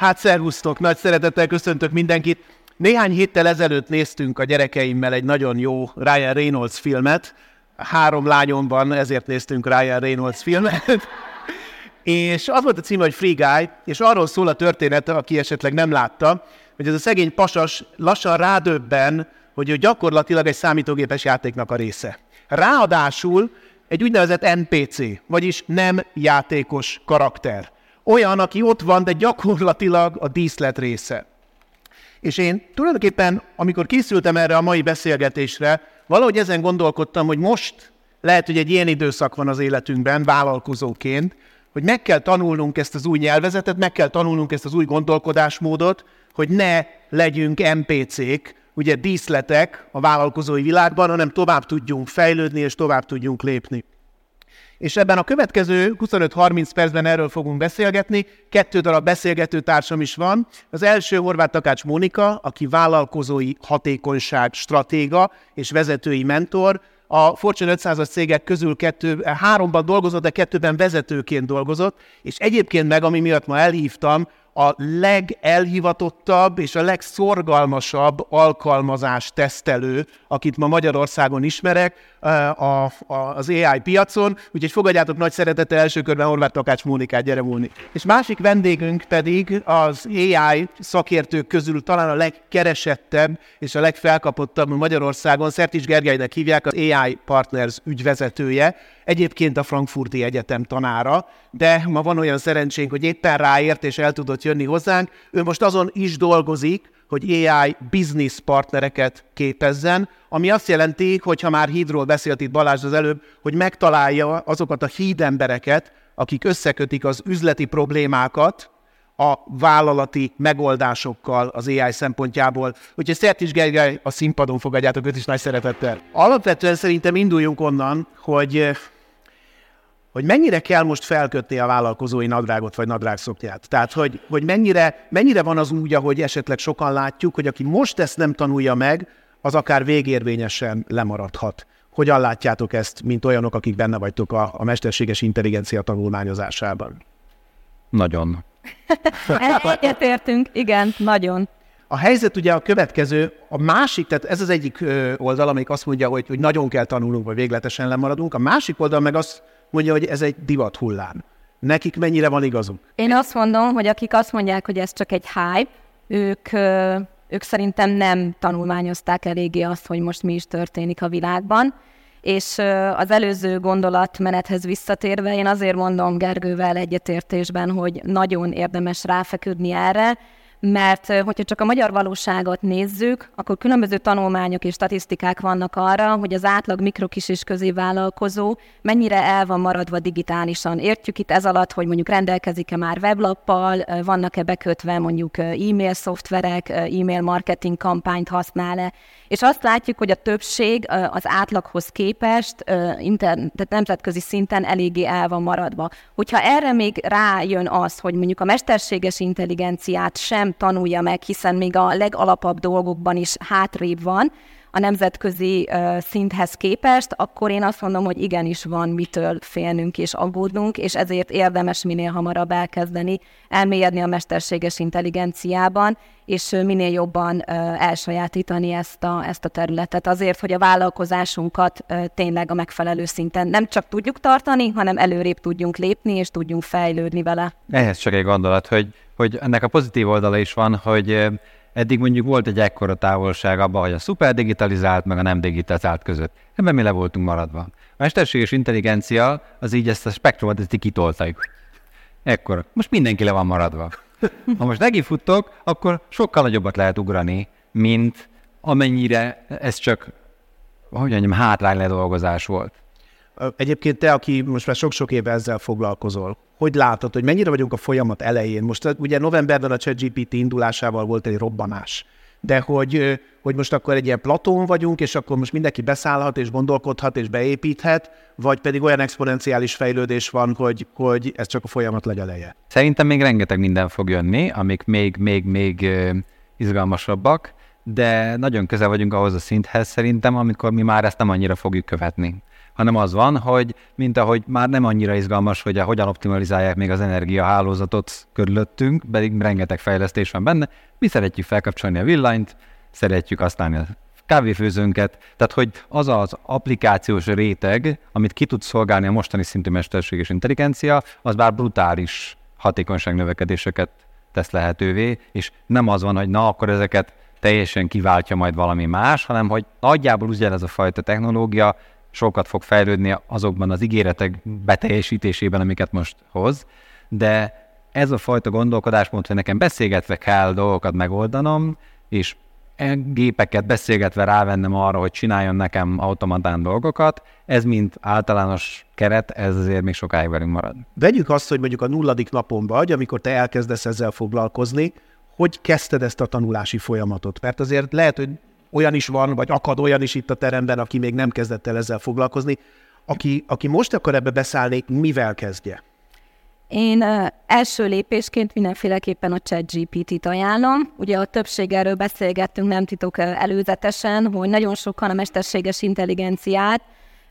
Hát szervusztok, nagy szeretettel köszöntök mindenkit. Néhány héttel ezelőtt néztünk a gyerekeimmel egy nagyon jó Ryan Reynolds filmet. Három lányom van, ezért néztünk Ryan Reynolds filmet. és az volt a címe, hogy Free Guy, és arról szól a történet, aki esetleg nem látta, hogy ez a szegény pasas lassan rádöbben, hogy ő gyakorlatilag egy számítógépes játéknak a része. Ráadásul egy úgynevezett NPC, vagyis nem játékos karakter. Olyan, aki ott van, de gyakorlatilag a díszlet része. És én tulajdonképpen, amikor készültem erre a mai beszélgetésre, valahogy ezen gondolkodtam, hogy most lehet, hogy egy ilyen időszak van az életünkben, vállalkozóként, hogy meg kell tanulnunk ezt az új nyelvezetet, meg kell tanulnunk ezt az új gondolkodásmódot, hogy ne legyünk NPC-k, ugye díszletek a vállalkozói világban, hanem tovább tudjunk fejlődni és tovább tudjunk lépni. És ebben a következő 25-30 percben erről fogunk beszélgetni. Kettő darab beszélgető társam is van. Az első Horváth Takács Mónika, aki vállalkozói hatékonyság stratéga és vezetői mentor. A Fortune 500-as cégek közül kettő, háromban dolgozott, de kettőben vezetőként dolgozott, és egyébként meg, ami miatt ma elhívtam, a legelhivatottabb és a legszorgalmasabb alkalmazás tesztelő, akit ma Magyarországon ismerek a, a, az AI piacon, úgyhogy fogadjátok nagy szeretettel első körben Horváth Takács Mónikát, gyere Móni. És másik vendégünk pedig az AI szakértők közül talán a legkeresettebb és a legfelkapottabb Magyarországon, Szertis Gergelynek hívják, az AI Partners ügyvezetője, egyébként a Frankfurti Egyetem tanára, de ma van olyan szerencsénk, hogy éppen ráért és el tudott jönni hozzánk. Ő most azon is dolgozik, hogy AI business partnereket képezzen, ami azt jelenti, hogy ha már hídról beszélt itt Balázs az előbb, hogy megtalálja azokat a hídembereket, akik összekötik az üzleti problémákat a vállalati megoldásokkal az AI szempontjából. Úgyhogy Szertis Gergely a színpadon fogadjátok őt is nagy szeretettel. Alapvetően szerintem induljunk onnan, hogy hogy mennyire kell most felkötni a vállalkozói nadrágot vagy nadrágszoknyát. Tehát, hogy, hogy mennyire, mennyire van az úgy, ahogy esetleg sokan látjuk, hogy aki most ezt nem tanulja meg, az akár végérvényesen lemaradhat. Hogyan látjátok ezt, mint olyanok, akik benne vagytok a, a mesterséges intelligencia tanulmányozásában? Nagyon. Egyetértünk, igen, nagyon. A helyzet ugye a következő, a másik, tehát ez az egyik oldal, amelyik azt mondja, hogy, hogy nagyon kell tanulnunk, vagy végletesen lemaradunk, a másik oldal meg azt mondja, hogy ez egy divat hullám. Nekik mennyire van igazuk? Én azt mondom, hogy akik azt mondják, hogy ez csak egy hype, ők, ők szerintem nem tanulmányozták eléggé azt, hogy most mi is történik a világban. És az előző gondolatmenethez visszatérve, én azért mondom Gergővel egyetértésben, hogy nagyon érdemes ráfeküdni erre, mert hogyha csak a magyar valóságot nézzük, akkor különböző tanulmányok és statisztikák vannak arra, hogy az átlag mikrokis és középvállalkozó mennyire el van maradva digitálisan. Értjük itt ez alatt, hogy mondjuk rendelkezik-e már weblappal, vannak-e bekötve mondjuk e-mail szoftverek, e-mail marketing kampányt használ-e, és azt látjuk, hogy a többség az átlaghoz képest tehát nemzetközi szinten eléggé el van maradva. Hogyha erre még rájön az, hogy mondjuk a mesterséges intelligenciát sem tanulja meg, hiszen még a legalapabb dolgokban is hátrébb van, a nemzetközi szinthez képest, akkor én azt mondom, hogy igenis van mitől félnünk és aggódnunk, és ezért érdemes minél hamarabb elkezdeni elmélyedni a mesterséges intelligenciában, és minél jobban elsajátítani ezt a, ezt a területet azért, hogy a vállalkozásunkat tényleg a megfelelő szinten nem csak tudjuk tartani, hanem előrébb tudjunk lépni, és tudjunk fejlődni vele. Ehhez csak egy gondolat, hogy, hogy ennek a pozitív oldala is van, hogy Eddig mondjuk volt egy ekkora távolság abban, hogy a szuper digitalizált meg a nem digitalizált között. Ebben mi le voltunk maradva. A mesterséges intelligencia az így ezt a spektrumot ezt így kitolta. Ekkor. Most mindenki le van maradva. Ha most negifuttok, akkor sokkal nagyobbat lehet ugrani, mint amennyire ez csak, hogy mondjam, hátrány ledolgozás volt. Egyébként te, aki most már sok-sok éve ezzel foglalkozol, hogy látod, hogy mennyire vagyunk a folyamat elején? Most ugye novemberben a ChatGPT indulásával volt egy robbanás, de hogy, hogy most akkor egy ilyen platón vagyunk, és akkor most mindenki beszállhat, és gondolkodhat, és beépíthet, vagy pedig olyan exponenciális fejlődés van, hogy, hogy ez csak a folyamat legeleje? Szerintem még rengeteg minden fog jönni, amik még, még, még izgalmasabbak, de nagyon közel vagyunk ahhoz a szinthez szerintem, amikor mi már ezt nem annyira fogjuk követni hanem az van, hogy mint ahogy már nem annyira izgalmas, hogy a, hogyan optimalizálják még az energiahálózatot körülöttünk, pedig rengeteg fejlesztés van benne, mi szeretjük felkapcsolni a villanyt, szeretjük használni a kávéfőzőnket, tehát hogy az az applikációs réteg, amit ki tud szolgálni a mostani szintű mesterséges intelligencia, az bár brutális hatékonyságnövekedéseket tesz lehetővé, és nem az van, hogy na, akkor ezeket teljesen kiváltja majd valami más, hanem hogy nagyjából ugyanez a fajta technológia sokat fog fejlődni azokban az ígéretek beteljesítésében, amiket most hoz, de ez a fajta gondolkodásmód, hogy nekem beszélgetve kell dolgokat megoldanom, és e gépeket beszélgetve rávennem arra, hogy csináljon nekem automatán dolgokat, ez mint általános keret, ez azért még sokáig velünk marad. Vegyük azt, hogy mondjuk a nulladik napon vagy, amikor te elkezdesz ezzel foglalkozni, hogy kezdted ezt a tanulási folyamatot? Mert azért lehet, hogy olyan is van, vagy akad olyan is itt a teremben, aki még nem kezdett el ezzel foglalkozni. Aki, aki most akar ebbe beszállni, mivel kezdje? Én első lépésként mindenféleképpen a chat GPT-t ajánlom. Ugye a többség erről beszélgettünk, nem titok előzetesen, hogy nagyon sokan a mesterséges intelligenciát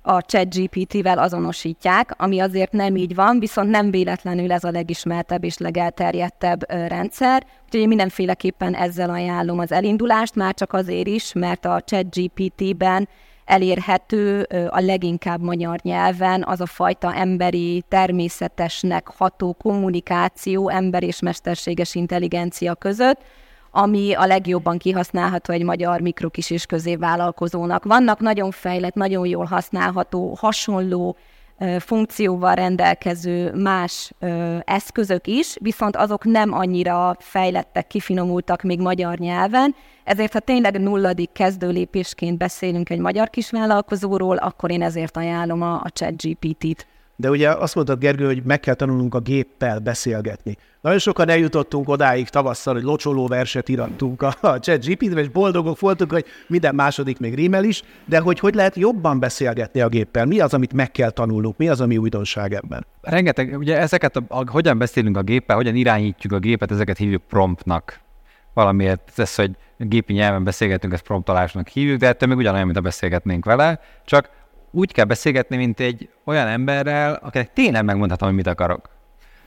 a ChatGPT-vel azonosítják, ami azért nem így van, viszont nem véletlenül ez a legismertebb és legelterjedtebb rendszer. Úgyhogy én mindenféleképpen ezzel ajánlom az elindulást, már csak azért is, mert a ChatGPT-ben elérhető a leginkább magyar nyelven az a fajta emberi, természetesnek ható kommunikáció ember és mesterséges intelligencia között, ami a legjobban kihasználható egy magyar mikrokis és középvállalkozónak. Vannak nagyon fejlett, nagyon jól használható, hasonló funkcióval rendelkező más eszközök is, viszont azok nem annyira fejlettek, kifinomultak még magyar nyelven, ezért ha tényleg nulladik kezdőlépésként beszélünk egy magyar kisvállalkozóról, akkor én ezért ajánlom a, a chat GPT-t. De ugye azt mondtad, Gergő, hogy meg kell tanulnunk a géppel beszélgetni. Nagyon sokan eljutottunk odáig tavasszal, hogy locsoló verset irattunk a, a chat gpt és boldogok voltunk, hogy minden második még rímel is, de hogy hogy lehet jobban beszélgetni a géppel? Mi az, amit meg kell tanulnunk? Mi az, ami újdonság ebben? Rengeteg, ugye ezeket, a, a, hogyan beszélünk a géppel, hogyan irányítjuk a gépet, ezeket hívjuk promptnak. Valamiért ez, hogy gépi nyelven beszélgetünk, ezt promptolásnak hívjuk, de ettől még ugyanolyan, mint a beszélgetnénk vele, csak úgy kell beszélgetni, mint egy olyan emberrel, akinek tényleg megmondhatom, hogy mit akarok.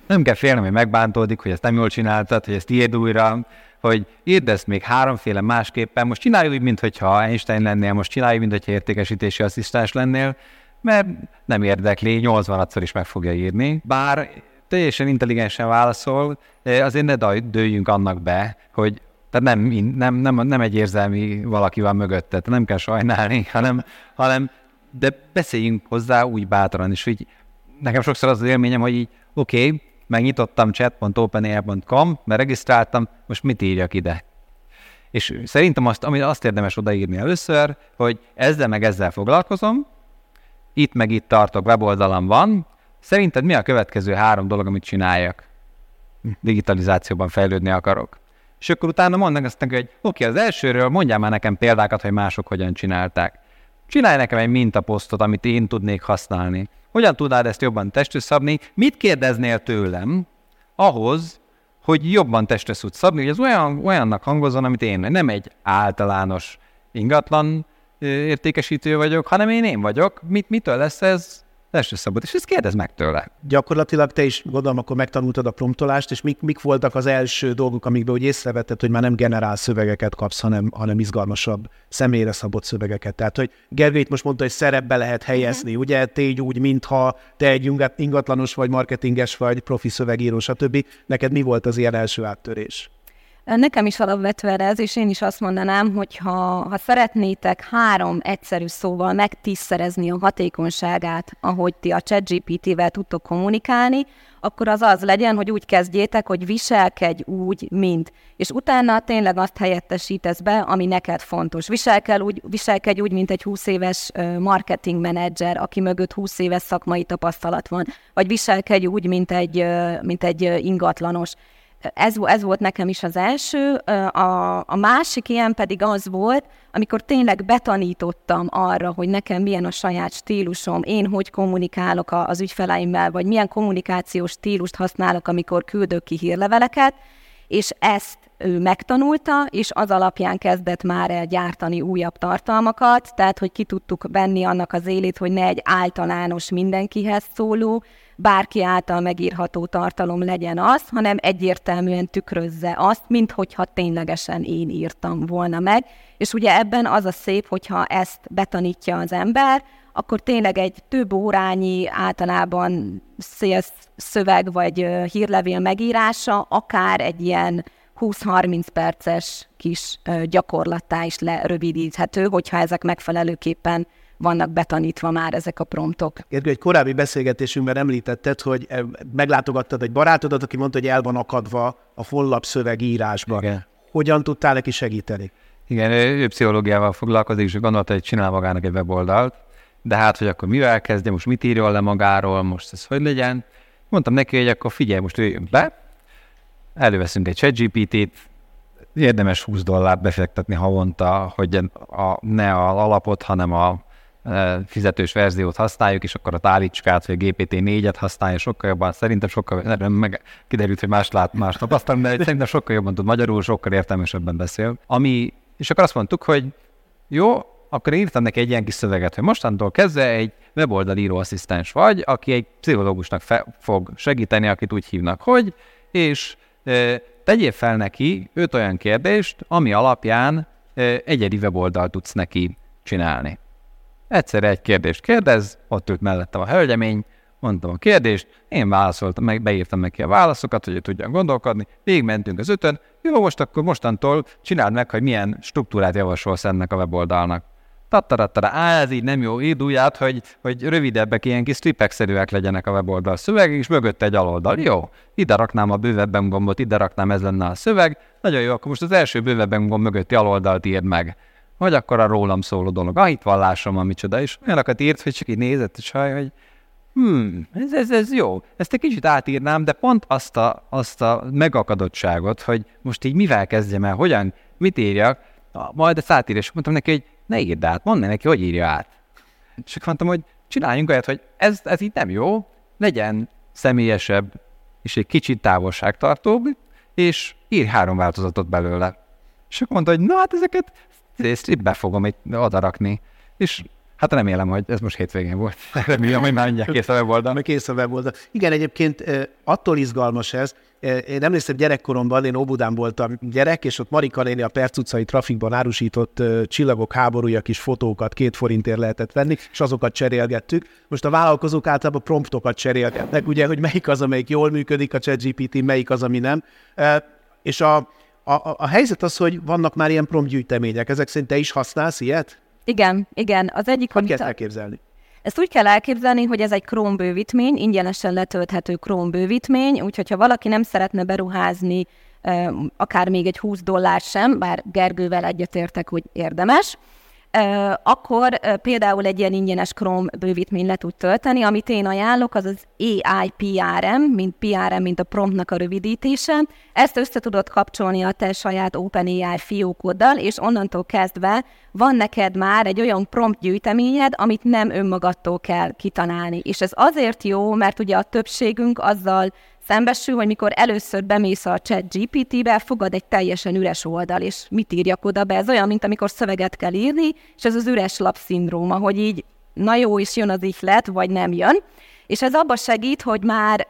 Nem kell félnem, hogy megbántódik, hogy ezt nem jól csináltad, hogy ezt írd újra, hogy írd ezt még háromféle másképpen, most csinálj úgy, mintha Einstein lennél, most csinálj, mintha értékesítési asszisztens lennél, mert nem érdekli, 80-szor is meg fogja írni. Bár teljesen intelligensen válaszol, azért ne dőljünk annak be, hogy tehát nem, nem, nem, nem egy érzelmi valaki van mögötte, nem kell sajnálni, hanem, hanem de beszéljünk hozzá úgy bátran, és hogy nekem sokszor az az élményem, hogy így, oké, okay, megnyitottam chat.openair.com, mert regisztráltam, most mit írjak ide? És szerintem azt, amit azt érdemes odaírni először, hogy ezzel meg ezzel foglalkozom, itt meg itt tartok, weboldalam van, szerinted mi a következő három dolog, amit csináljak? Digitalizációban fejlődni akarok. És akkor utána mondanak azt hogy oké, okay, az elsőről mondjál már nekem példákat, hogy mások hogyan csinálták. Csinálj nekem egy mintaposztot, amit én tudnék használni. Hogyan tudnád ezt jobban testre szabni? Mit kérdeznél tőlem ahhoz, hogy jobban testre tudsz szabni, hogy ez olyan, olyannak hangozon, amit én nem egy általános ingatlan értékesítő vagyok, hanem én én vagyok. Mit, mitől lesz ez? Testre szabad, és ezt kérdez meg tőle. Gyakorlatilag te is, gondolom, akkor megtanultad a promptolást, és mik, mik voltak az első dolgok, amikben úgy észrevetted, hogy már nem generál szövegeket kapsz, hanem, hanem izgalmasabb, személyre szabott szövegeket. Tehát, hogy Gergő itt most mondta, hogy szerepbe lehet helyezni, uh-huh. ugye? Tégy úgy, mintha te egy ingatlanos vagy, marketinges vagy, profi szövegíró, stb. Neked mi volt az ilyen első áttörés? Nekem is alapvetően ez, és én is azt mondanám, hogy ha, ha szeretnétek három egyszerű szóval megtízszerezni a hatékonyságát, ahogy ti a ChatGPT-vel tudtok kommunikálni, akkor az az legyen, hogy úgy kezdjétek, hogy viselkedj úgy, mint. És utána tényleg azt helyettesítesz be, ami neked fontos. Viselkedj úgy, viselkedj úgy mint egy 20 éves marketing menedzser, aki mögött 20 éves szakmai tapasztalat van. Vagy viselkedj úgy, mint egy, mint egy ingatlanos ez, ez volt nekem is az első. A, a másik ilyen pedig az volt, amikor tényleg betanítottam arra, hogy nekem milyen a saját stílusom, én hogy kommunikálok az ügyfeleimmel, vagy milyen kommunikációs stílust használok, amikor küldök ki hírleveleket, és ezt ő megtanulta, és az alapján kezdett már el gyártani újabb tartalmakat, tehát hogy ki tudtuk venni annak az élét, hogy ne egy általános mindenkihez szóló, bárki által megírható tartalom legyen az, hanem egyértelműen tükrözze azt, mint hogyha ténylegesen én írtam volna meg. És ugye ebben az a szép, hogyha ezt betanítja az ember, akkor tényleg egy több órányi általában szélsz szöveg vagy hírlevél megírása, akár egy ilyen 20-30 perces kis gyakorlattá is lerövidíthető, hogyha ezek megfelelőképpen vannak betanítva már ezek a promptok. Gergő, egy korábbi beszélgetésünkben említetted, hogy meglátogattad egy barátodat, aki mondta, hogy el van akadva a follap szövegírásban. Igen. Hogyan tudtál neki segíteni? Igen, ő pszichológiával foglalkozik, és gondolta, hogy csinál magának egy weboldalt, de hát, hogy akkor mivel kezdje, most mit írjon le magáról, most ez hogy legyen. Mondtam neki, hogy akkor figyelj, most üljünk be, előveszünk egy ChatGPT-t, érdemes 20 dollárt befektetni havonta, hogy a, ne a alapot, hanem a e, fizetős verziót használjuk, és akkor a tálicskát, vagy a GPT-4-et használja sokkal jobban, szerintem sokkal, nem, meg kiderült, hogy más lát, más tapasztal, de szerintem sokkal jobban tud magyarul, sokkal értelmesebben beszél. Ami, és akkor azt mondtuk, hogy jó, akkor írtam neki egy ilyen kis szöveget, hogy mostantól kezdve egy weboldal íróasszisztens vagy, aki egy pszichológusnak fe- fog segíteni, akit úgy hívnak, hogy, és tegyél fel neki öt olyan kérdést, ami alapján egyedi weboldal tudsz neki csinálni. Egyszer egy kérdést kérdez, ott ült mellettem a hölgyemény, mondtam a kérdést, én válaszoltam, meg beírtam neki a válaszokat, hogy ő tudjon gondolkodni, végigmentünk az ötön, jó, most akkor mostantól csináld meg, hogy milyen struktúrát javasolsz ennek a weboldalnak tattarattara, á, ez így nem jó, indulját, hogy, hogy rövidebbek, ilyen kis stripek legyenek a weboldal szöveg, és mögött egy aloldal. Jó, ide raknám a bővebben gombot, ide raknám, ez lenne a szöveg. Nagyon jó, akkor most az első bővebben gomb mögötti aloldalt írd meg. Vagy akkor a rólam szóló dolog. A hitvallásom, a micsoda, és olyanokat írt, hogy csak így nézett, és haj, hogy hmm, ez, ez, ez jó. Ezt egy kicsit átírnám, de pont azt a, azt a megakadottságot, hogy most így mivel kezdjem el, hogyan, mit írjak, majd ezt átír, és mondtam neki, hogy ne írd át, mondd neki, hogy írja át. És akkor mondtam, hogy csináljunk olyat, hogy ez, ez így nem jó, legyen személyesebb és egy kicsit távolságtartóbb, és ír három változatot belőle. És akkor mondta, hogy na hát ezeket be fogom itt odarakni. És Hát remélem, hogy ez most hétvégén volt. Remélem, hogy már mindjárt kész a weboldal. Meg kész a weboldal. Igen, egyébként attól izgalmas ez. Én emlékszem gyerekkoromban, én Óbudán voltam gyerek, és ott Marika néni a Perc utcai trafikban árusított csillagok háborúja kis fotókat két forintért lehetett venni, és azokat cserélgettük. Most a vállalkozók általában promptokat cserélgetnek, ugye, hogy melyik az, amelyik jól működik a ChatGPT, melyik az, ami nem. És a, a, a helyzet az, hogy vannak már ilyen promptgyűjtemények. Ezek szerint te is használsz ilyet? Igen, igen. Az egyik, hogy kell elképzelni? Ezt úgy kell elképzelni, hogy ez egy Chrome bővítmény, ingyenesen letölthető Chrome bővítmény, úgyhogy ha valaki nem szeretne beruházni akár még egy 20 dollár sem, bár Gergővel egyetértek, hogy érdemes, akkor például egy ilyen ingyenes Chrome bővítmény le tud tölteni. Amit én ajánlok, az az AI-PRM, mint PRM, mint a promptnak a rövidítése. Ezt össze tudod kapcsolni a te saját OpenAI fiókoddal, és onnantól kezdve van neked már egy olyan prompt gyűjteményed, amit nem önmagadtól kell kitanálni. És ez azért jó, mert ugye a többségünk azzal szembesül, hogy mikor először bemész a chat GPT-be, fogad egy teljesen üres oldal, és mit írjak oda be? Ez olyan, mint amikor szöveget kell írni, és ez az üres lap szindróma, hogy így na jó, is jön az ihlet, vagy nem jön. És ez abba segít, hogy már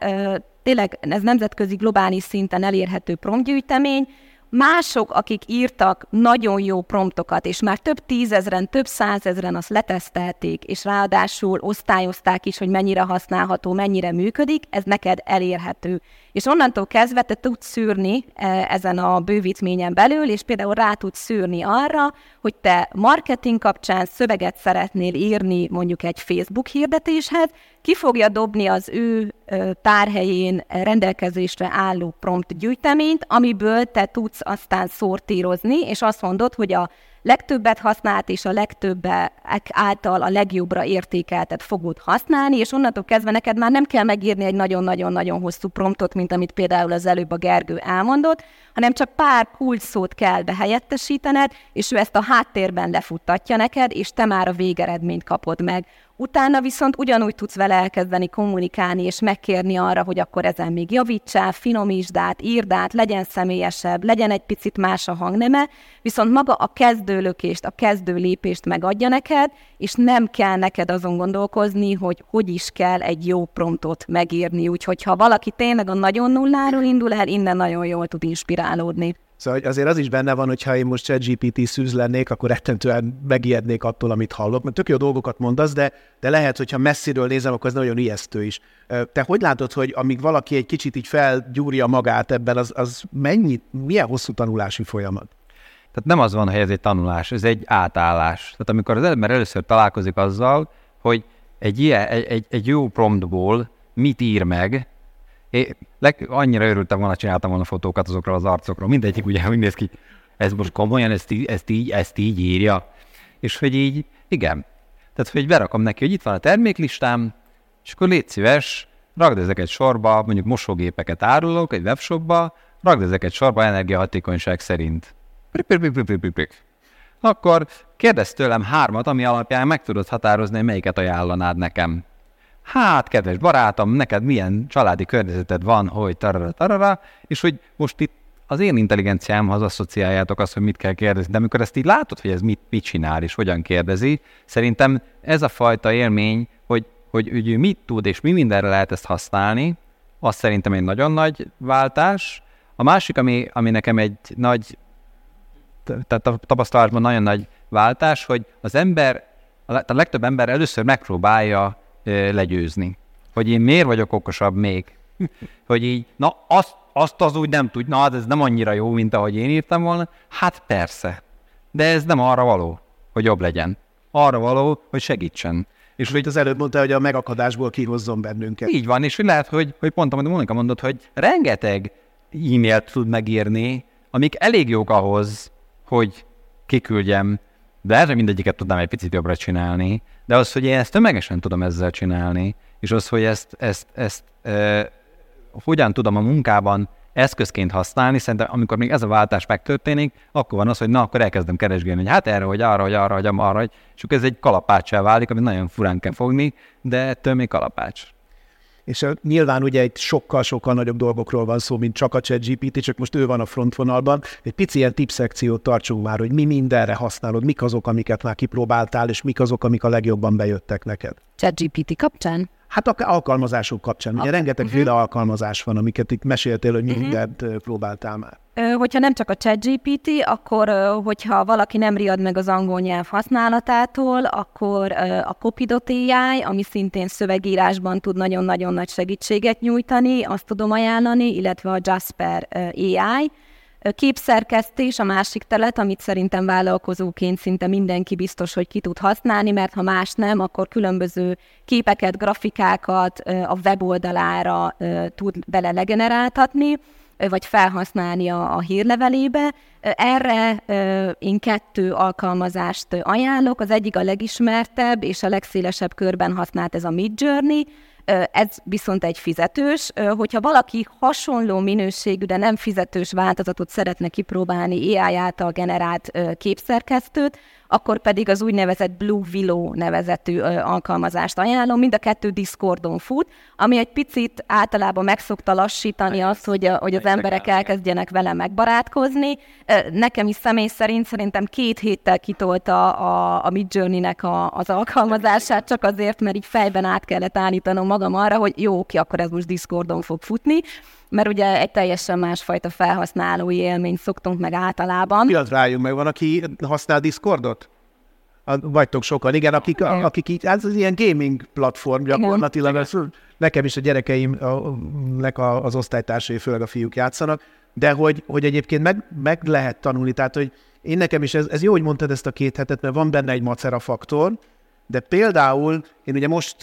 tényleg ez nemzetközi globális szinten elérhető promptgyűjtemény, mások, akik írtak nagyon jó promptokat, és már több tízezren, több százezren azt letesztelték, és ráadásul osztályozták is, hogy mennyire használható, mennyire működik, ez neked elérhető. És onnantól kezdve te tudsz szűrni e, ezen a bővítményen belül, és például rá tudsz szűrni arra, hogy te marketing kapcsán szöveget szeretnél írni mondjuk egy Facebook hirdetéshez, ki fogja dobni az ő tárhelyén rendelkezésre álló prompt gyűjteményt, amiből te tudsz aztán szortírozni, és azt mondod, hogy a legtöbbet használt és a legtöbbek által a legjobbra értékeltet fogod használni, és onnantól kezdve neked már nem kell megírni egy nagyon-nagyon-nagyon hosszú promptot, mint amit például az előbb a Gergő elmondott, hanem csak pár kulcsszót kell behelyettesítened, és ő ezt a háttérben lefuttatja neked, és te már a végeredményt kapod meg. Utána viszont ugyanúgy tudsz vele elkezdeni kommunikálni, és megkérni arra, hogy akkor ezen még javítsál, finomítsd át, írd át, legyen személyesebb, legyen egy picit más a hangneme, viszont maga a kezdőlökést, a kezdő lépést megadja neked, és nem kell neked azon gondolkozni, hogy hogy is kell egy jó promptot megírni. Úgyhogy ha valaki tényleg a nagyon nulláról indul el, innen nagyon jól tud inspirálódni. Szóval azért az is benne van, hogy ha én most ChatGPT szűz lennék, akkor rettentően megijednék attól, amit hallok, mert tök jó dolgokat mondasz, de, de lehet, hogyha messziről nézem, akkor ez nagyon ijesztő is. Te hogy látod, hogy amíg valaki egy kicsit így felgyúrja magát ebben, az, az mennyi, milyen hosszú tanulási folyamat? Tehát nem az van, hogy ez egy tanulás, ez egy átállás. Tehát amikor az ember először találkozik azzal, hogy egy, ilyen, egy, egy, egy jó promptból mit ír meg, én leg, annyira örültem volna, csináltam volna fotókat azokról az arcokról. Mindegyik ugye úgy néz ki, ez most komolyan, ezt, ezt, így, ezt így írja. És hogy így, igen. Tehát, hogy berakom neki, hogy itt van a terméklistám, és akkor légy szíves, ragd ezeket sorba, mondjuk mosógépeket árulok egy webshopba, ragd ezeket sorba energiahatékonyság szerint. Akkor kérdezz tőlem hármat, ami alapján meg tudod határozni, melyiket ajánlanád nekem. Hát, kedves barátom, neked milyen családi környezeted van, hogy tarara, tarara, és hogy most itt az én intelligenciámhoz asszociáljátok azt, hogy mit kell kérdezni, de amikor ezt így látod, hogy ez mit, mit csinál és hogyan kérdezi, szerintem ez a fajta élmény, hogy, hogy, hogy mit tud és mi mindenre lehet ezt használni, az szerintem egy nagyon nagy váltás. A másik, ami, ami nekem egy nagy, tehát a tapasztalatban nagyon nagy váltás, hogy az ember, a legtöbb ember először megpróbálja legyőzni. Hogy én miért vagyok okosabb még. Hogy így, na azt, azt az úgy nem tud, na hát ez nem annyira jó, mint ahogy én írtam volna. Hát persze. De ez nem arra való, hogy jobb legyen. Arra való, hogy segítsen. És hogy az előbb mondta, hogy a megakadásból kihozzon bennünket. Így van, és hogy lehet, hogy, hogy pont amit Monika mondott, hogy rengeteg e-mailt tud megírni, amik elég jók ahhoz, hogy kiküldjem de lehet, hogy mindegyiket tudnám egy picit jobbra csinálni, de az, hogy én ezt tömegesen tudom ezzel csinálni, és az, hogy ezt, ezt, ezt e, hogyan tudom a munkában eszközként használni, szerintem amikor még ez a váltás megtörténik, akkor van az, hogy na, akkor elkezdem keresgélni, hogy hát erre, hogy arra, hogy arra, hogy arra, hogy, és akkor ez egy kalapáccsá válik, amit nagyon furán kell fogni, de ettől még kalapács és nyilván ugye egy sokkal-sokkal nagyobb dolgokról van szó, mint csak a ChatGPT, csak most ő van a frontvonalban. Egy pici ilyen tipszekciót tartsunk már, hogy mi mindenre használod, mik azok, amiket már kipróbáltál, és mik azok, amik a legjobban bejöttek neked. ChatGPT kapcsán? Hát a alkalmazások kapcsán. Ugye rengeteg uh-huh. féle alkalmazás van, amiket itt meséltél, hogy uh-huh. mindent próbáltál már. Hogyha nem csak a ChatGPT, akkor hogyha valaki nem riad meg az angol nyelv használatától, akkor a Copy.ai, ami szintén szövegírásban tud nagyon-nagyon nagy segítséget nyújtani, azt tudom ajánlani, illetve a Jasper AI, Képszerkesztés a másik terület, amit szerintem vállalkozóként szinte mindenki biztos, hogy ki tud használni, mert ha más nem, akkor különböző képeket, grafikákat a weboldalára tud bele legeneráltatni vagy felhasználni a, a hírlevelébe. Erre én kettő alkalmazást ajánlok. Az egyik a legismertebb és a legszélesebb körben használt ez a Midjourney, ez viszont egy fizetős. Hogyha valaki hasonló minőségű, de nem fizetős változatot szeretne kipróbálni AI által generált képszerkesztőt, akkor pedig az úgynevezett Blue Willow nevezetű alkalmazást ajánlom. Mind a kettő Discordon fut, ami egy picit általában megszokta lassítani azt, hogy, hogy az emberek elkezdjenek vele megbarátkozni. Nekem is személy szerint szerintem két héttel kitolta a, a Midjourney-nek a, az alkalmazását, csak azért, mert így fejben át kellett állítanom magam arra, hogy jó, oké, akkor ez most Discordon fog futni mert ugye egy teljesen másfajta felhasználói élményt szoktunk meg általában. Pillanat rájunk meg, van, aki használ Discordot? Vagytok sokan, igen, akik, igen. akik így, ez az ilyen gaming platform gyakorlatilag, ez, nekem is a gyerekeimnek az osztálytársai, főleg a fiúk játszanak, de hogy, hogy egyébként meg, meg lehet tanulni, tehát hogy én nekem is, ez, ez jó, hogy mondtad ezt a két hetet, mert van benne egy macera faktor, de például én ugye most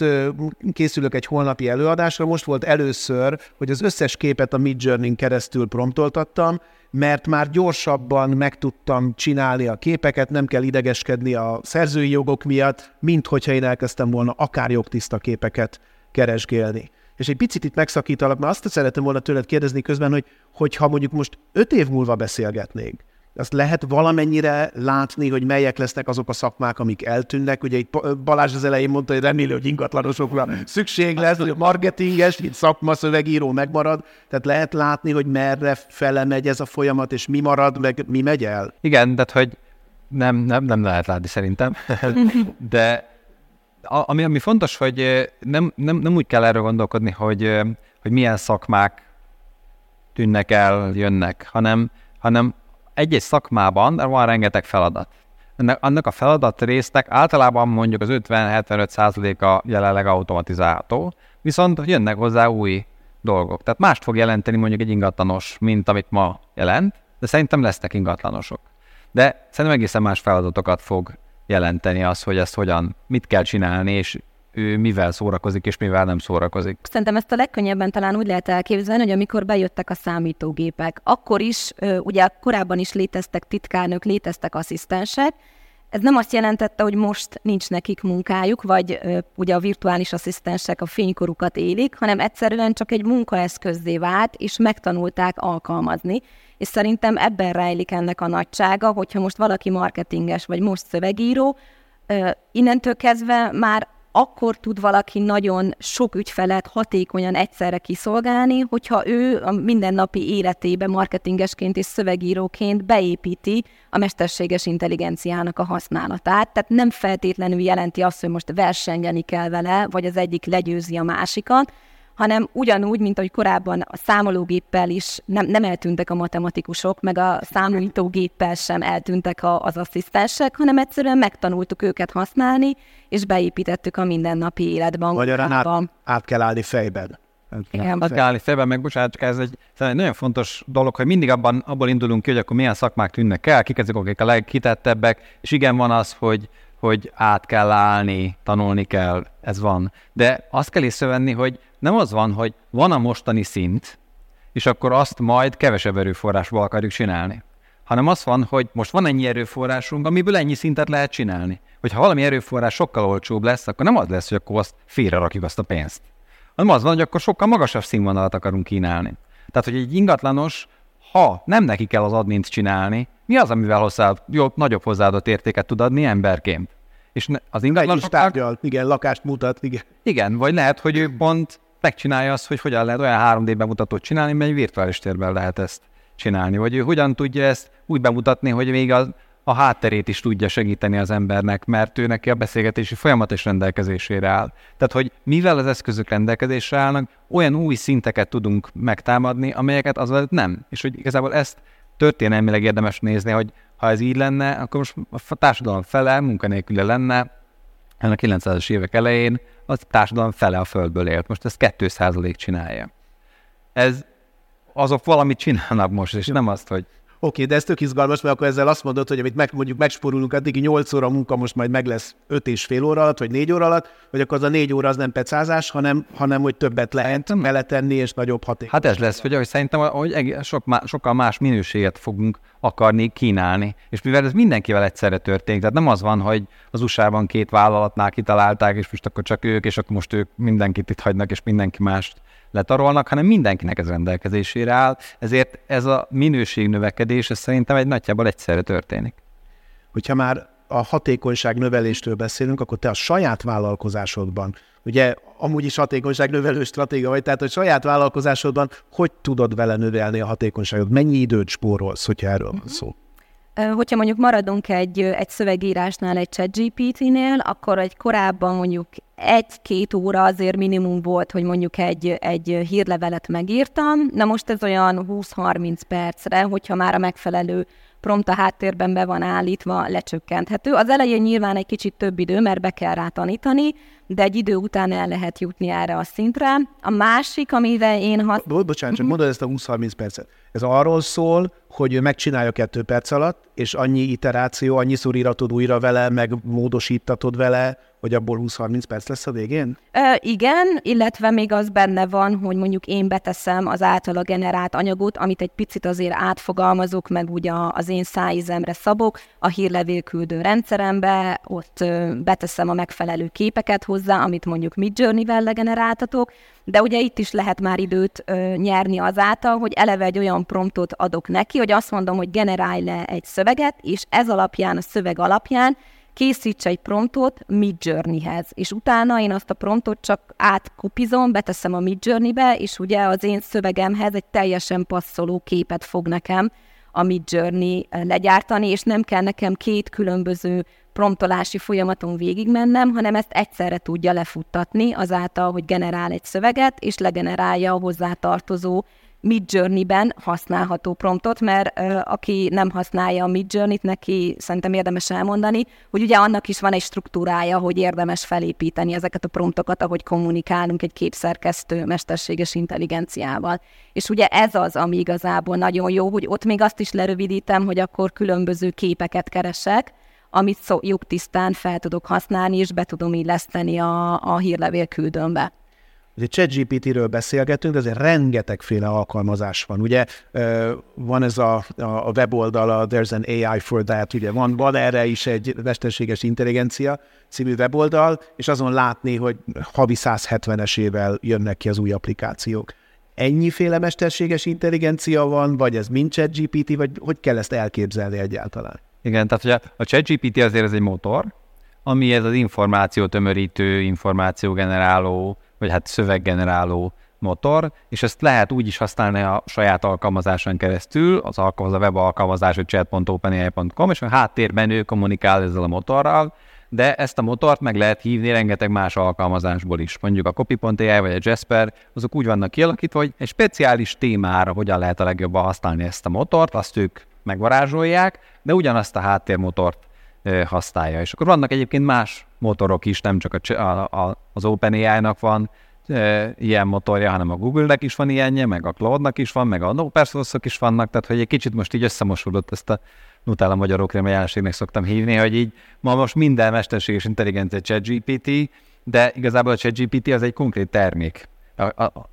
készülök egy holnapi előadásra, most volt először, hogy az összes képet a Midjourney-n keresztül promptoltattam, mert már gyorsabban meg tudtam csinálni a képeket, nem kell idegeskedni a szerzői jogok miatt, mint hogyha én elkezdtem volna akár jogtiszta képeket keresgélni. És egy picit itt megszakítalak, mert azt szeretem volna tőled kérdezni közben, hogy hogyha mondjuk most öt év múlva beszélgetnénk, azt lehet valamennyire látni, hogy melyek lesznek azok a szakmák, amik eltűnnek. Ugye itt Balázs az elején mondta, hogy remélő, hogy ingatlanosokra szükség lesz, hogy a marketinges, itt szakma, szövegíró megmarad. Tehát lehet látni, hogy merre fele megy ez a folyamat, és mi marad, meg mi megy el. Igen, tehát hogy nem, nem, nem lehet látni szerintem, de ami, ami fontos, hogy nem, nem, nem úgy kell erről gondolkodni, hogy, hogy milyen szakmák tűnnek el, jönnek, hanem, hanem egy-egy szakmában van rengeteg feladat. Ennek, annak a feladat résznek általában mondjuk az 50-75 százaléka jelenleg automatizálható, viszont jönnek hozzá új dolgok. Tehát mást fog jelenteni mondjuk egy ingatlanos, mint amit ma jelent, de szerintem lesznek ingatlanosok. De szerintem egészen más feladatokat fog jelenteni az, hogy ezt hogyan, mit kell csinálni, és ő mivel szórakozik, és mivel nem szórakozik. Szerintem ezt a legkönnyebben talán úgy lehet elképzelni, hogy amikor bejöttek a számítógépek, akkor is, ugye korábban is léteztek titkárnök, léteztek asszisztensek, ez nem azt jelentette, hogy most nincs nekik munkájuk, vagy ugye a virtuális asszisztensek a fénykorukat élik, hanem egyszerűen csak egy munkaeszközzé vált, és megtanulták alkalmazni. És szerintem ebben rejlik ennek a nagysága, hogyha most valaki marketinges, vagy most szövegíró, innentől kezdve már akkor tud valaki nagyon sok ügyfelet hatékonyan egyszerre kiszolgálni, hogyha ő a mindennapi életébe marketingesként és szövegíróként beépíti a mesterséges intelligenciának a használatát. Tehát nem feltétlenül jelenti azt, hogy most versengeni kell vele, vagy az egyik legyőzi a másikat, hanem ugyanúgy, mint ahogy korábban a számológéppel is nem, nem eltűntek a matematikusok, meg a számolítógéppel sem eltűntek a, az asszisztensek, hanem egyszerűen megtanultuk őket használni, és beépítettük a mindennapi életben. Magyarán át, át kell állni fejben. Igen. Át kell állni fejben, meg bocsánat, csak ez egy, egy nagyon fontos dolog, hogy mindig abban, abból indulunk ki, hogy akkor milyen szakmák tűnnek el, kik ezek, akik a legkitettebbek, és igen, van az, hogy hogy át kell állni, tanulni kell, ez van. De azt kell észrevenni, hogy nem az van, hogy van a mostani szint, és akkor azt majd kevesebb erőforrásból akarjuk csinálni. Hanem az van, hogy most van ennyi erőforrásunk, amiből ennyi szintet lehet csinálni. Hogyha valami erőforrás sokkal olcsóbb lesz, akkor nem az lesz, hogy akkor azt félre rakjuk azt a pénzt. Hanem az van, hogy akkor sokkal magasabb színvonalat akarunk kínálni. Tehát, hogy egy ingatlanos, ha nem neki kell az admint csinálni, mi az, amivel hozzá, jobb, nagyobb hozzáadott értéket tud adni emberként? És az ingatlanosoknak... igen, lakást mutat, igen. Igen, vagy lehet, hogy ő pont megcsinálja azt, hogy hogyan lehet olyan 3D bemutatót csinálni, mert egy virtuális térben lehet ezt csinálni. Vagy ő hogyan tudja ezt úgy bemutatni, hogy még a, a hátterét is tudja segíteni az embernek, mert ő neki a beszélgetési folyamat is rendelkezésére áll. Tehát, hogy mivel az eszközök rendelkezésre állnak, olyan új szinteket tudunk megtámadni, amelyeket az nem. És hogy igazából ezt történelmileg érdemes nézni, hogy ha ez így lenne, akkor most a társadalom fele munkanélküle lenne, a 900-as évek elején a társadalom fele a földből élt. Most ez 2% csinálja. Ez azok valamit csinálnak most, és nem azt, hogy Oké, de ez tök izgalmas, mert akkor ezzel azt mondod, hogy amit meg, mondjuk megsporulunk addigi 8 óra munka most majd meg lesz 5 és fél óra alatt, vagy 4 óra alatt, hogy akkor az a 4 óra az nem pecázás, hanem, hanem hogy többet lehet beletenni, és nagyobb haték. Hát ez lesz, hogy, hogy szerintem hogy sok, sokkal más minőséget fogunk akarni kínálni. És mivel ez mindenkivel egyszerre történik, tehát nem az van, hogy az USA-ban két vállalatnál kitalálták, és most akkor csak ők, és akkor most ők mindenkit itt hagynak, és mindenki mást letarolnak, hanem mindenkinek ez rendelkezésére áll, ezért ez a minőség növekedés ez szerintem egy nagyjából egyszerre történik. Hogyha már a hatékonyság növeléstől beszélünk, akkor te a saját vállalkozásodban, ugye amúgy is hatékonyság növelő stratégia vagy, tehát a saját vállalkozásodban hogy tudod vele növelni a hatékonyságot? Mennyi időt spórolsz, hogyha erről van szó? Hogyha mondjuk maradunk egy, egy szövegírásnál, egy chat GPT-nél, akkor egy korábban mondjuk egy-két óra azért minimum volt, hogy mondjuk egy, egy hírlevelet megírtam. Na most ez olyan 20-30 percre, hogyha már a megfelelő prompt a háttérben be van állítva, lecsökkenthető. Az elején nyilván egy kicsit több idő, mert be kell rá tanítani, de egy idő után el lehet jutni erre a szintre. A másik, amivel én... Hat... Bo- bocsánat, csak mondod ezt a 20-30 percet. Ez arról szól, hogy megcsinálja kettő perc alatt, és annyi iteráció, annyi íratod újra vele, meg módosítatod vele, hogy abból 20-30 perc lesz a végén? Ö, igen, illetve még az benne van, hogy mondjuk én beteszem az általa generált anyagot, amit egy picit azért átfogalmazok, meg ugye az én szájízemre szabok, a hírlevélküldő rendszerembe, ott ö, beteszem a megfelelő képeket hozzá, amit mondjuk Midjourney-vel legeneráltatok, de ugye itt is lehet már időt ö, nyerni azáltal, hogy eleve egy olyan promptot adok neki, hogy azt mondom, hogy generálj le egy szöveget, és ez alapján, a szöveg alapján készíts egy promptot Midjourney-hez, és utána én azt a promptot csak átkopizom, beteszem a Midjourney-be, és ugye az én szövegemhez egy teljesen passzoló képet fog nekem a Midjourney legyártani, és nem kell nekem két különböző promptolási folyamaton végigmennem, hanem ezt egyszerre tudja lefuttatni azáltal, hogy generál egy szöveget, és legenerálja a hozzátartozó Midjourney-ben használható promptot, mert ö, aki nem használja a Midjourney-t, neki szerintem érdemes elmondani, hogy ugye annak is van egy struktúrája, hogy érdemes felépíteni ezeket a promptokat, ahogy kommunikálunk egy képszerkesztő mesterséges intelligenciával. És ugye ez az, ami igazából nagyon jó, hogy ott még azt is lerövidítem, hogy akkor különböző képeket keresek, amit szó, tisztán fel tudok használni, és be tudom illeszteni a, a hírlevél küldőmbe. Ugye ChatGPT-ről beszélgetünk, de azért rengetegféle alkalmazás van. Ugye van ez a, a weboldal, There's an AI for that, ugye van, van erre is egy mesterséges intelligencia című weboldal, és azon látni, hogy havi 170-esével jönnek ki az új applikációk. Ennyiféle mesterséges intelligencia van, vagy ez mind ChatGPT, vagy hogy kell ezt elképzelni egyáltalán? Igen, tehát hogy a, a ChatGPT azért ez egy motor, ami ez az információ tömörítő, információgeneráló, vagy hát szöveggeneráló motor, és ezt lehet úgy is használni a saját alkalmazáson keresztül, az, alkalmaz, a web alkalmazás, hogy chat.openai.com, és a háttérben ő kommunikál ezzel a motorral, de ezt a motort meg lehet hívni rengeteg más alkalmazásból is. Mondjuk a copy.ai vagy a Jasper, azok úgy vannak kialakítva, hogy egy speciális témára hogyan lehet a legjobban használni ezt a motort, azt ők megvarázsolják, de ugyanazt a háttérmotort használja. És akkor vannak egyébként más motorok is, nem csak a, a, az OpenAI-nak van e, ilyen motorja, hanem a Google-nek is van ilyenje, meg a Cloud-nak is van, meg a open is vannak, tehát hogy egy kicsit most így összemosódott ezt a Nutella magyarok jelenségnek szoktam hívni, hogy így ma most minden mesterséges intelligencia ChatGPT, de igazából a ChatGPT az egy konkrét termék. A, a,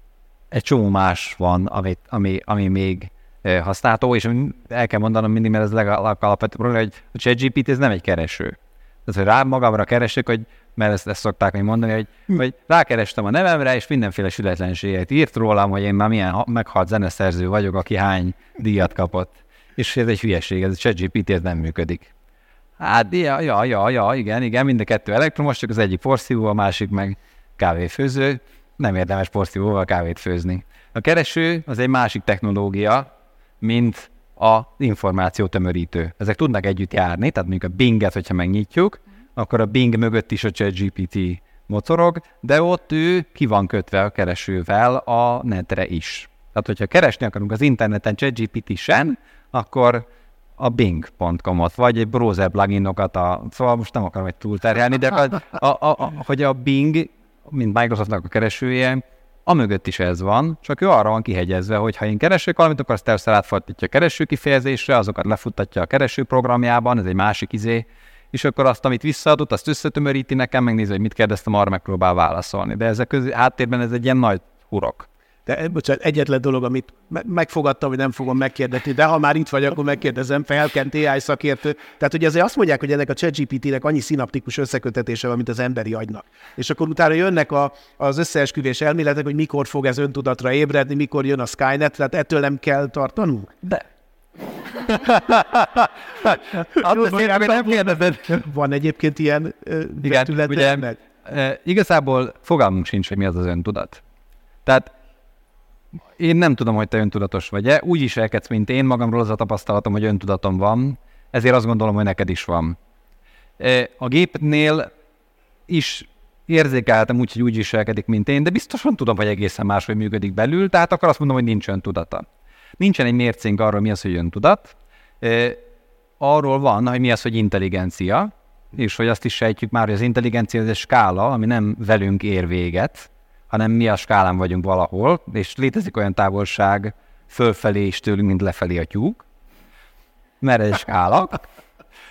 egy csomó más van, amit, ami, ami még használható, és el kell mondanom mindig, mert ez legalapvetőbb probléma, hogy a ChatGPT ez nem egy kereső. Tehát, hogy rá magamra keresek, hogy, mert ezt, ezt szokták még mondani, hogy, hm. hogy rákerestem a nevemre, és mindenféle sületlenséget írt rólam, hogy én már milyen meghalt zeneszerző vagyok, aki hány díjat kapott. És ez egy hülyeség, ez a ChatGPT ez nem működik. Hát, ja, ja, ja, ja, igen, igen, mind a kettő elektromos, csak az egyik porszívó, a másik meg kávéfőző. Nem érdemes porszívóval kávét főzni. A kereső az egy másik technológia, mint a információ tömörítő. Ezek tudnak együtt járni, tehát mondjuk a Binget, hogyha megnyitjuk, akkor a Bing mögött is a ChatGPT mocorog, de ott ő ki van kötve a keresővel a netre is. Tehát, hogyha keresni akarunk az interneten ChatGPT-sen, akkor a bing.com-ot, vagy egy browser pluginokat, a, szóval most nem akarom egy túlterhelni, de a, a, a, a, hogy a Bing, mint Microsoftnak a keresője, a mögött is ez van, csak ő arra van kihegyezve, hogy ha én keresek valamit, akkor azt persze átfordítja a kereső kifejezésre, azokat lefuttatja a kereső programjában, ez egy másik izé, és akkor azt, amit visszaadott, azt összetömöríti nekem, megnézi, hogy mit kérdeztem, arra megpróbál válaszolni. De ezek közé, háttérben ez egy ilyen nagy hurok. De bocsánat, egyetlen dolog, amit megfogadtam, hogy nem fogom megkérdezni, de ha már itt vagy, akkor megkérdezem, felkent AI szakértő. Tehát ugye azért azt mondják, hogy ennek a ChatGPT-nek annyi szinaptikus összekötetése van, mint az emberi agynak. És akkor utána jönnek a, az összeesküvés elméletek, hogy mikor fog ez öntudatra ébredni, mikor jön a Skynet, tehát ettől nem kell tartanunk? De. Azt nem kérdezed. Van egyébként ilyen Igen, ugye, igazából fogalmunk sincs, hogy mi az az öntudat. Tehát én nem tudom, hogy te öntudatos vagy-e. Úgy is elkedsz, mint én, magamról az a tapasztalatom, hogy öntudatom van, ezért azt gondolom, hogy neked is van. E, a gépnél is érzékeltem úgy, hogy úgy viselkedik, mint én, de biztosan tudom, hogy egészen máshogy működik belül, tehát akkor azt mondom, hogy nincs öntudata. Nincsen egy mércénk arról, mi az, hogy öntudat. E, arról van, hogy mi az, hogy intelligencia, és hogy azt is sejtjük már, hogy az intelligencia az egy skála, ami nem velünk ér véget, hanem mi a skálán vagyunk valahol, és létezik olyan távolság fölfelé is tőlünk, mint lefelé a tyúk, mert ez skála.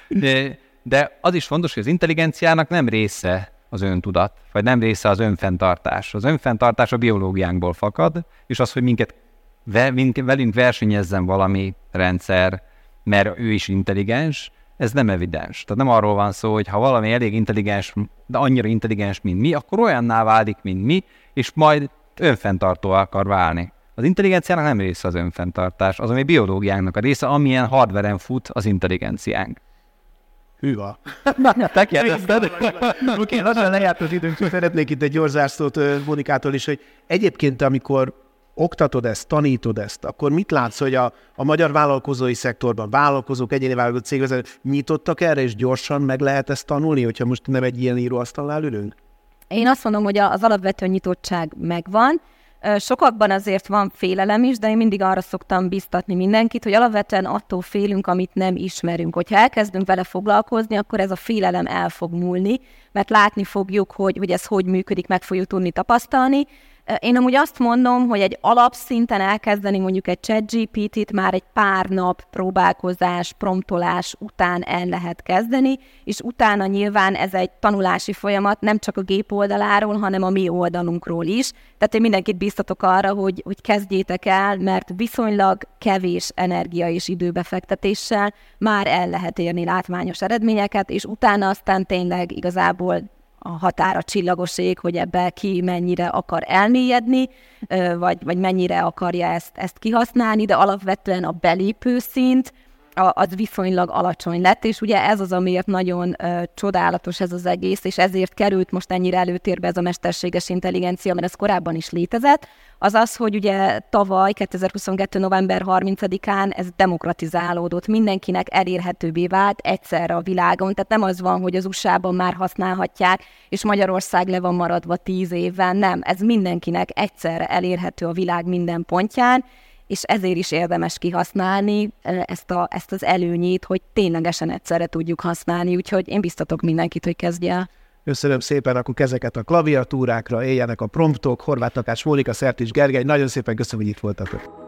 De, de az is fontos, hogy az intelligenciának nem része az öntudat, vagy nem része az önfenntartás. Az önfenntartás a biológiánkból fakad, és az, hogy minket velünk versenyezzen valami rendszer, mert ő is intelligens, ez nem evidens. Tehát nem arról van szó, hogy ha valami elég intelligens, de annyira intelligens, mint mi, akkor olyanná válik, mint mi, és majd önfenntartó akar válni. Az intelligenciának nem része az önfenntartás, az, ami biológiánknak a része, amilyen hardveren fut az intelligenciánk. Hűha. Te kérdezted? Oké, lassan lejárt az időnk, szeretnék itt egy gyorzászlót Monikától is, hogy egyébként, amikor oktatod ezt, tanítod ezt, akkor mit látsz, hogy a, a magyar vállalkozói szektorban vállalkozók, egyéni vállalkozók, cégvezetők nyitottak erre, és gyorsan meg lehet ezt tanulni, hogyha most nem egy ilyen íróasztalnál ülünk? Én azt mondom, hogy az alapvető nyitottság megvan, Sokakban azért van félelem is, de én mindig arra szoktam biztatni mindenkit, hogy alapvetően attól félünk, amit nem ismerünk. Hogyha elkezdünk vele foglalkozni, akkor ez a félelem el fog múlni, mert látni fogjuk, hogy, hogy ez hogy működik, meg fogjuk tudni tapasztalni, én amúgy azt mondom, hogy egy alapszinten elkezdeni mondjuk egy chat GPT-t már egy pár nap próbálkozás, promptolás után el lehet kezdeni, és utána nyilván ez egy tanulási folyamat nem csak a gép oldaláról, hanem a mi oldalunkról is. Tehát én mindenkit biztatok arra, hogy, hogy kezdjétek el, mert viszonylag kevés energia és időbefektetéssel már el lehet érni látványos eredményeket, és utána aztán tényleg igazából a határa csillagoség, hogy ebbe ki mennyire akar elmélyedni, vagy, vagy mennyire akarja ezt, ezt kihasználni, de alapvetően a belépő szint, az viszonylag alacsony lett, és ugye ez az, amiért nagyon uh, csodálatos ez az egész, és ezért került most ennyire előtérbe ez a mesterséges intelligencia, mert ez korábban is létezett, az az, hogy ugye tavaly, 2022. november 30-án ez demokratizálódott, mindenkinek elérhetőbbé vált egyszerre a világon, tehát nem az van, hogy az USA-ban már használhatják, és Magyarország le van maradva tíz évvel, nem, ez mindenkinek egyszerre elérhető a világ minden pontján, és ezért is érdemes kihasználni ezt, a, ezt az előnyét, hogy ténylegesen egyszerre tudjuk használni, úgyhogy én biztatok mindenkit, hogy kezdje el. Köszönöm szépen, akkor kezeket a klaviatúrákra, éljenek a promptok, Horváth Takás, Mónika Szertis, Gergely, nagyon szépen köszönöm, hogy itt voltatok.